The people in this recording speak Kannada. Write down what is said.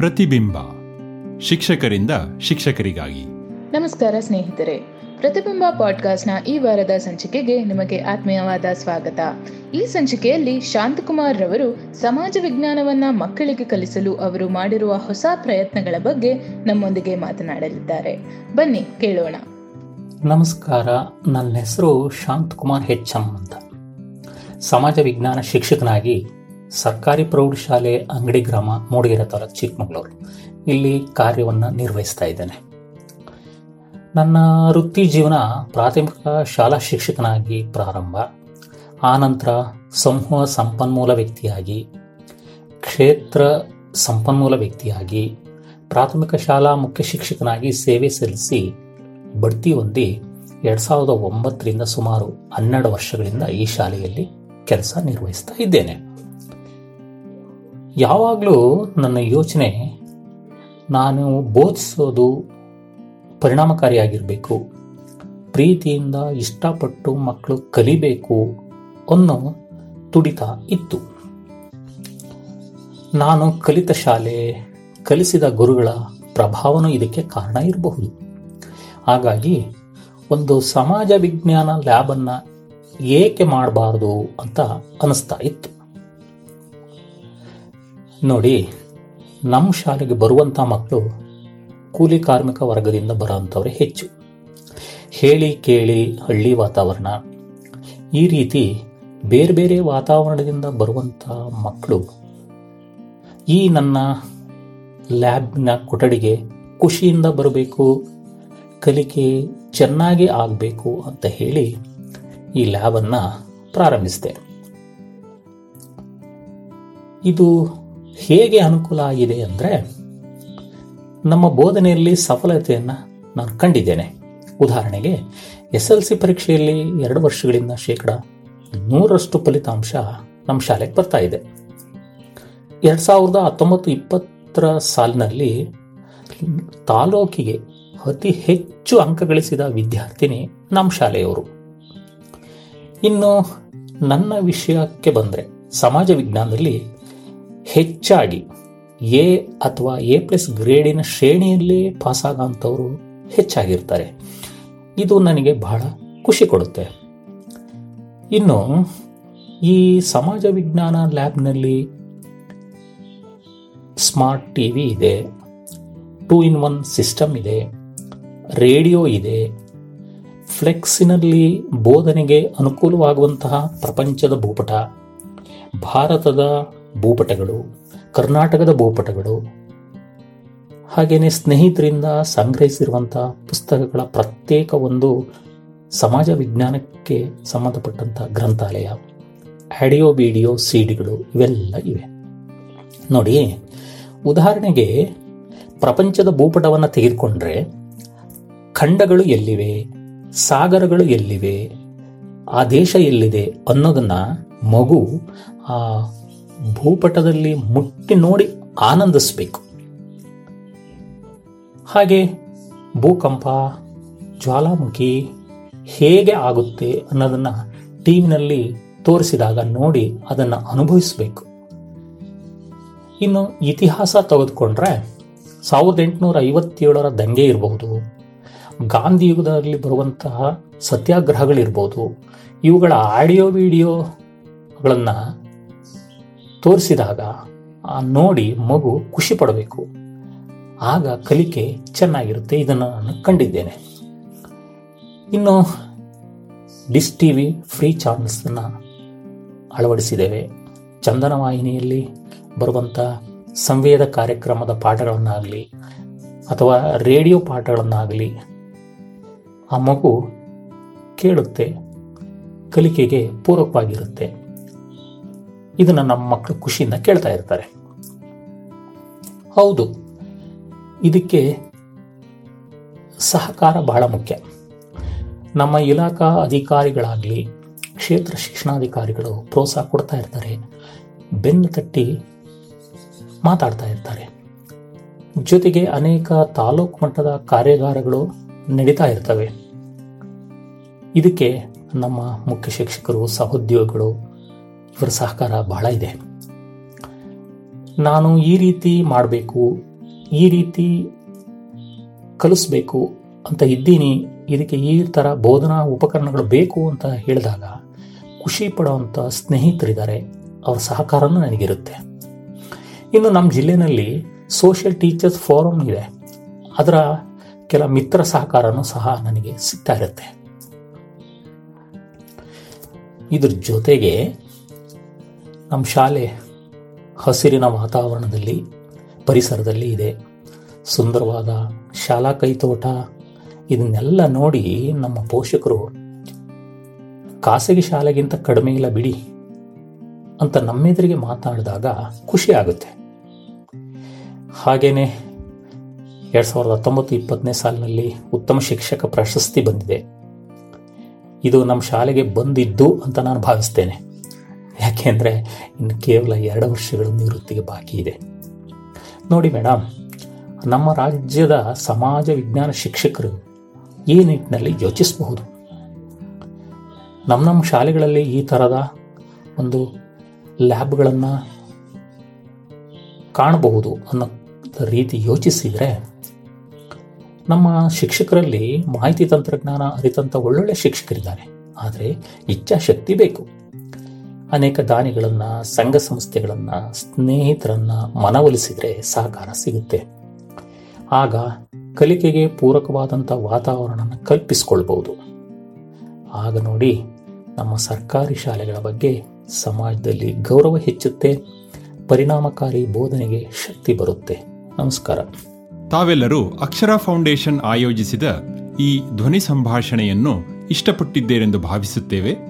ಪ್ರತಿಬಿಂಬ. ಶಿಕ್ಷಕರಿಂದ ಶಿಕ್ಷಕರಿಗಾಗಿ. ನಮಸ್ಕಾರ ಸ್ನೇಹಿತರೆ. ಪ್ರತಿಬಿಂಬ ಪಾಡ್ಕಾಸ್ಟ್ನ ಈ ವಾರದ ಸಂಚಿಕೆಗೆ ನಿಮಗೆ ಆತ್ಮೀಯವಾದ ಸ್ವಾಗತ. ಈ ಸಂಚಿಕೆಯಲ್ಲಿ ಶಾಂತಕುಮಾರ್ ರವರು ಸಮಾಜ ವಿಜ್ಞಾನವನ್ನ ಮಕ್ಕಳಿಗೆ ಕಲಿಸಲು ಅವರು ಮಾಡಿರುವ ಹೊಸ ಪ್ರಯತ್ನಗಳ ಬಗ್ಗೆ ನಮ್ಮೊಂದಿಗೆ ಮಾತನಾಡಲಿದ್ದಾರೆ. ಬನ್ನಿ ಕೇಳೋಣ. ನಮಸ್ಕಾರ. ನನ್ನ ಹೆಸರು ಶಾಂತಕುಮಾರ್ ಹೆಚ್ ಎಂ ಅಂತ. ಸಮಾಜ ವಿಜ್ಞಾನ ಶಿಕ್ಷಕನಾಗಿ ಸರ್ಕಾರಿ ಪ್ರೌಢಶಾಲೆ ಅಂಗಡಿ ಗ್ರಾಮ ಮೂಡಿಗೆರೆ ತಾಲೂಕು ಚಿಕ್ಕಮಗಳೂರು. ಇಲ್ಲಿ ಕಾರ್ಯವನ್ನು ನಿರ್ವಹಿಸ್ತಾ ಇದ್ದೇನೆ. ನನ್ನ ವೃತ್ತಿ ಜೀವನ ಪ್ರಾಥಮಿಕ ಶಾಲಾ ಶಿಕ್ಷಕನಾಗಿ ಪ್ರಾರಂಭ. ಆನಂತರ ಸಮೂಹ ಸಂಪನ್ಮೂಲ ವ್ಯಕ್ತಿಯಾಗಿ, ಕ್ಷೇತ್ರ ಸಂಪನ್ಮೂಲ ವ್ಯಕ್ತಿಯಾಗಿ, ಪ್ರಾಥಮಿಕ ಶಾಲಾ ಮುಖ್ಯ ಶಿಕ್ಷಕನಾಗಿ ಸೇವೆ ಸಲ್ಲಿಸಿ ಬಡ್ತಿ ಹೊಂದಿ ಎರಡು ಸಾವಿರದ ಒಂಬತ್ತರಿಂದ ಸುಮಾರು ಹನ್ನೆರಡು ವರ್ಷಗಳಿಂದ ಈ ಶಾಲೆಯಲ್ಲಿ ಕೆಲಸ ನಿರ್ವಹಿಸ್ತಾ ಇದ್ದೇನೆ. ಯಾವಾಗಲೂ ನನ್ನ ಯೋಚನೆ, ನಾನು ಬೋಧಿಸೋದು ಪರಿಣಾಮಕಾರಿಯಾಗಿರಬೇಕು. ಪ್ರೀತಿಯಿಂದ ಇಷ್ಟಪಟ್ಟು ಮಕ್ಕಳು ಕಲಿಬೇಕು ಅನ್ನೋ ತುಡಿತ ಇತ್ತು. ನಾನು ಕಲಿತ ಶಾಲೆ, ಕಲಿಸಿದ ಗುರುಗಳ ಪ್ರಭಾವನೂ ಇದಕ್ಕೆ ಕಾರಣ ಇರಬಹುದು. ಹಾಗಾಗಿ ಒಂದು ಸಮಾಜ ವಿಜ್ಞಾನ ಲ್ಯಾಬನ್ನು ಏಕೆ ಮಾಡಬಾರ್ದು ಅಂತ ಅನಿಸ್ತಾ ಇತ್ತು. ನೋಡಿ, ನಮ್ಮ ಶಾಲೆಗೆ ಬರುವಂಥ ಮಕ್ಕಳು ಕೂಲಿ ಕಾರ್ಮಿಕ ವರ್ಗದಿಂದ ಬರೋಂಥವ್ರೆ ಹೆಚ್ಚು. ಹೇಳಿ, ಕೇಳಿ, ಹಳ್ಳಿ ವಾತಾವರಣ. ಈ ರೀತಿ ಬೇರೆ ಬೇರೆ ವಾತಾವರಣದಿಂದ ಬರುವಂಥ ಮಕ್ಕಳು ಈ ನನ್ನ ಲ್ಯಾಬ್ನ ಕೊಠಡಿಗೆ ಖುಷಿಯಿಂದ ಬರಬೇಕು, ಕಲಿಕೆ ಚೆನ್ನಾಗಿ ಆಗಬೇಕು ಅಂತ ಹೇಳಿ ಈ ಲ್ಯಾಬನ್ನು ಪ್ರಾರಂಭಿಸಿದೆ. ಇದು ಹೇಗೆ ಅನುಕೂಲ ಆಗಿದೆ ಅಂದರೆ ನಮ್ಮ ಬೋಧನೆಯಲ್ಲಿ ಸಫಲತೆಯನ್ನು ನಾನು ಕಂಡಿದ್ದೇನೆ. ಉದಾಹರಣೆಗೆ, ಎಸ್ ಎಲ್ ಸಿ ಪರೀಕ್ಷೆಯಲ್ಲಿ ಎರಡು ವರ್ಷಗಳಿಂದ ಶೇಕಡ ನೂರರಷ್ಟು ಫಲಿತಾಂಶ ನಮ್ಮ ಶಾಲೆಗೆ ಬರ್ತಾ ಇದೆ. ಎರಡು ಸಾವಿರದ ಹತ್ತೊಂಬತ್ತು ಇಪ್ಪತ್ತರ ಸಾಲಿನಲ್ಲಿ ತಾಲೂಕಿಗೆ ಅತಿ ಹೆಚ್ಚು ಅಂಕ ಗಳಿಸಿದ ವಿದ್ಯಾರ್ಥಿನಿ ನಮ್ಮ ಶಾಲೆಯವರು. ಇನ್ನು ನನ್ನ ವಿಷಯಕ್ಕೆ ಬಂದರೆ, ಸಮಾಜ ವಿಜ್ಞಾನದಲ್ಲಿ ಹೆಚ್ಚಾಗಿ ಎ ಅಥವಾ ಎ ಪ್ಲಸ್ ಗ್ರೇಡಿನ ಶ್ರೇಣಿಯಲ್ಲಿ ಪಾಸಾಗಂಥವರು ಹೆಚ್ಚಾಗಿರ್ತಾರೆ. ಇದು ನನಗೆ ಬಹಳ ಖುಷಿ ಕೊಡುತ್ತೆ. ಇನ್ನು ಈ ಸಮಾಜ ವಿಜ್ಞಾನ ಲ್ಯಾಬ್ನಲ್ಲಿ ಸ್ಮಾರ್ಟ್ ಟಿ ವಿ ಇದೆ, ಟೂ ಇನ್ ಒನ್ ಸಿಸ್ಟಮ್ ಇದೆ, ರೇಡಿಯೋ ಇದೆ, ಫ್ಲೆಕ್ಸಿನಲ್ಲಿ ಬೋಧನೆಗೆ ಅನುಕೂಲವಾಗುವಂತಹ ಪ್ರಪಂಚದ ಭೂಪಟ, ಭಾರತದ ಭೂಪಟಗಳು, ಕರ್ನಾಟಕದ ಭೂಪಟಗಳು ಹಾಗೆಯೇ ಸ್ನೇಹಿತರಿಂದ ಸಂಗ್ರಹಿಸಿರುವಂಥ ಪುಸ್ತಕಗಳ ಪ್ರತ್ಯೇಕ ಒಂದು ಸಮಾಜ ವಿಜ್ಞಾನಕ್ಕೆ ಸಂಬಂಧಪಟ್ಟಂಥ ಗ್ರಂಥಾಲಯ, ಆಡಿಯೋ, ವಿಡಿಯೋ, ಸಿಡಿಗಳು ಇವೆಲ್ಲ ಇವೆ. ನೋಡಿ, ಉದಾಹರಣೆಗೆ ಪ್ರಪಂಚದ ಭೂಪಟವನ್ನು ತೆಗೆದುಕೊಂಡ್ರೆ ಖಂಡಗಳು ಎಲ್ಲಿವೆ, ಸಾಗರಗಳು ಎಲ್ಲಿವೆ, ಆ ದೇಶ ಎಲ್ಲಿದೆ ಅನ್ನೋದನ್ನ ಮಗು ಆ ಭೂಪಟದಲ್ಲಿ ಮುಟ್ಟಿ ನೋಡಿ ಆನಂದಿಸಬೇಕು. ಹಾಗೆ ಭೂಕಂಪ, ಜ್ವಾಲಾಮುಖಿ ಹೇಗೆ ಆಗುತ್ತೆ ಅನ್ನೋದನ್ನ ಟಿವಿನಲ್ಲಿ ತೋರಿಸಿದಾಗ ನೋಡಿ ಅದನ್ನು ಅನುಭವಿಸಬೇಕು. ಇನ್ನು ಇತಿಹಾಸ ತೆಗೆದುಕೊಂಡ್ರೆ ಸಾವಿರದ ಎಂಟುನೂರ ಐವತ್ತೇಳರ ದಂಗೆ ಇರಬಹುದು ಗಾಂಧಿ ಯುಗದಲ್ಲಿ ಬರುವಂತಹ ಸತ್ಯಾಗ್ರಹಗಳಿರ್ಬೋದು. ಇವುಗಳ ಆಡಿಯೋ ವಿಡಿಯೋಗಳನ್ನು ತೋರಿಸಿದಾಗ ನೋಡಿ ಮಗು ಖುಷಿ ಪಡಬೇಕು. ಆಗ ಕಲಿಕೆ ಚೆನ್ನಾಗಿರುತ್ತೆ ಇದನ್ನು ನಾನು ಕಂಡಿದ್ದೇನೆ. ಇನ್ನು ಡಿಸ್ ಟಿ ವಿ ಫ್ರೀ ಚಾನಲ್ಸನ್ನು ಅಳವಡಿಸಿದ್ದೇವೆ. ಚಂದನ ವಾಹಿನಿಯಲ್ಲಿ ಬರುವಂಥ ಸಂವೇದ ಕಾರ್ಯಕ್ರಮದ ಪಾಠಗಳನ್ನಾಗಲಿ ಅಥವಾ ರೇಡಿಯೋ ಪಾಠಗಳನ್ನಾಗಲಿ ಆ ಮಗು ಕೇಳುತ್ತೆ, ಕಲಿಕೆಗೆ ಪೂರಕವಾಗಿರುತ್ತೆ. ಇದನ್ನು ನಮ್ಮ ಮಕ್ಕಳು ಖುಷಿಯಿಂದ ಕೇಳ್ತಾ ಇರ್ತಾರೆ. ಹೌದು, ಇದಕ್ಕೆ ಸಹಕಾರ ಬಹಳ ಮುಖ್ಯ. ನಮ್ಮ ಇಲಾಖಾ ಅಧಿಕಾರಿಗಳಾಗಲಿ, ಕ್ಷೇತ್ರ ಶಿಕ್ಷಣಾಧಿಕಾರಿಗಳು ಪ್ರೋತ್ಸಾಹ ಕೊಡ್ತಾ ಇರ್ತಾರೆ, ಬೆನ್ನು ತಟ್ಟಿ ಮಾತಾಡ್ತಾ ಇರ್ತಾರೆ. ಜೊತೆಗೆ ಅನೇಕ ತಾಲೂಕು ಮಟ್ಟದ ಕಾರ್ಯಾಗಾರಗಳು ನಡೀತಾ ಇರ್ತವೆ. ಇದಕ್ಕೆ ನಮ್ಮ ಮುಖ್ಯ ಶಿಕ್ಷಕರು, ಸಹೋದ್ಯೋಗಿಗಳು ಇವರ ಸಹಕಾರ ಬಹಳ ಇದೆ. ನಾನು ಈ ರೀತಿ ಮಾಡಬೇಕು, ಈ ರೀತಿ ಕಲಿಸ್ಬೇಕು ಅಂತ ಇದ್ದೀನಿ. ಇದಕ್ಕೆ ಈ ಥರ ಬೋಧನಾ ಉಪಕರಣಗಳು ಬೇಕು ಅಂತ ಹೇಳಿದಾಗ ಖುಷಿ ಪಡೋವಂಥ ಸ್ನೇಹಿತರಿದ್ದಾರೆ. ಅವರ ಸಹಕಾರನೂ ನನಗಿರುತ್ತೆ. ಇನ್ನು ನಮ್ಮ ಜಿಲ್ಲೆಯಲ್ಲಿ ಸೋಷಿಯಲ್ ಟೀಚರ್ಸ್ ಫೋರಮ್ ಇದೆ. ಅದರ ಕೆಲ ಮಿತ್ರ ಸಹಕಾರನೂ ಸಹ ನನಗೆ ಸಿಗ್ತಾ ಇರುತ್ತೆ. ಇದ್ರ ಜೊತೆಗೆ ನಮ್ಮ ಶಾಲೆ ಹಸಿರಿನ ವಾತಾವರಣದಲ್ಲಿ, ಪರಿಸರದಲ್ಲಿ ಇದೆ. ಸುಂದರವಾದ ಶಾಲಾ ಕೈತೋಟ. ಇದನ್ನೆಲ್ಲ ನೋಡಿ ನಮ್ಮ ಪೋಷಕರು, ಖಾಸಗಿ ಶಾಲೆಗಿಂತ ಕಡಿಮೆ ಇಲ್ಲ ಬಿಡಿ ಅಂತ ನಮ್ಮೆದುರಿಗೆ ಮಾತನಾಡಿದಾಗ ಖುಷಿ ಆಗುತ್ತೆ. ಹಾಗೇನೆ ಎರಡ್ ಸಾವಿರದ ಹತ್ತೊಂಬತ್ತು ಇಪ್ಪತ್ತನೇ ಸಾಲಿನಲ್ಲಿ ಉತ್ತಮ ಶಿಕ್ಷಕ ಪ್ರಶಸ್ತಿ ಬಂದಿದೆ. ಇದು ನಮ್ಮ ಶಾಲೆಗೆ ಬಂದಿದ್ದು ಅಂತ ನಾನು ಭಾವಿಸ್ತೇನೆ. ಯಾಕೆಂದರೆ ಇನ್ನು ಕೇವಲ ಎರಡು ವರ್ಷಗಳು ನಿವೃತ್ತಿಗೆ ಬಾಕಿ ಇದೆ. ನೋಡಿ ಮೇಡಮ್ ನಮ್ಮ ರಾಜ್ಯದ ಸಮಾಜ ವಿಜ್ಞಾನ ಶಿಕ್ಷಕರು ಈ ನಿಟ್ಟಿನಲ್ಲಿ ಯೋಚಿಸಬಹುದು. ನಮ್ಮ ನಮ್ಮ ಶಾಲೆಗಳಲ್ಲಿ ಈ ಥರದ ಒಂದು ಲ್ಯಾಬ್ಗಳನ್ನು ಕಾಣಬಹುದು ಅನ್ನೋ ರೀತಿ ಯೋಚಿಸಿದರೆ ನಮ್ಮ ಶಿಕ್ಷಕರಲ್ಲಿ ಮಾಹಿತಿ ತಂತ್ರಜ್ಞಾನ ಅರಿತಂಥ ಒಳ್ಳೊಳ್ಳೆ ಶಿಕ್ಷಕರಿದ್ದಾರೆ. ಆದರೆ ಇಚ್ಛಾಶಕ್ತಿ ಬೇಕು. ಅನೇಕ ದಾನಿಗಳನ್ನು, ಸಂಘ ಸಂಸ್ಥೆಗಳನ್ನು, ಸ್ನೇಹಿತರನ್ನ ಮನವೊಲಿಸಿದರೆ ಸಹಕಾರ ಸಿಗುತ್ತೆ. ಆಗ ಕಲಿಕೆಗೆ ಪೂರಕವಾದಂಥ ವಾತಾವರಣನ ಕಲ್ಪಿಸಿಕೊಳ್ಬಹುದು. ಆಗ ನೋಡಿ ನಮ್ಮ ಸರ್ಕಾರಿ ಶಾಲೆಗಳ ಬಗ್ಗೆ ಸಮಾಜದಲ್ಲಿ ಗೌರವ ಹೆಚ್ಚುತ್ತೆ, ಪರಿಣಾಮಕಾರಿ ಬೋಧನೆಗೆ ಶಕ್ತಿ ಬರುತ್ತೆ. ನಮಸ್ಕಾರ. ತಾವೆಲ್ಲರೂ ಅಕ್ಷರ ಫೌಂಡೇಶನ್ ಆಯೋಜಿಸಿದ ಈ ಧ್ವನಿ ಸಂಭಾಷಣೆಯನ್ನು ಇಷ್ಟಪಟ್ಟಿದ್ದೇರೆಂದು ಭಾವಿಸುತ್ತೇವೆ.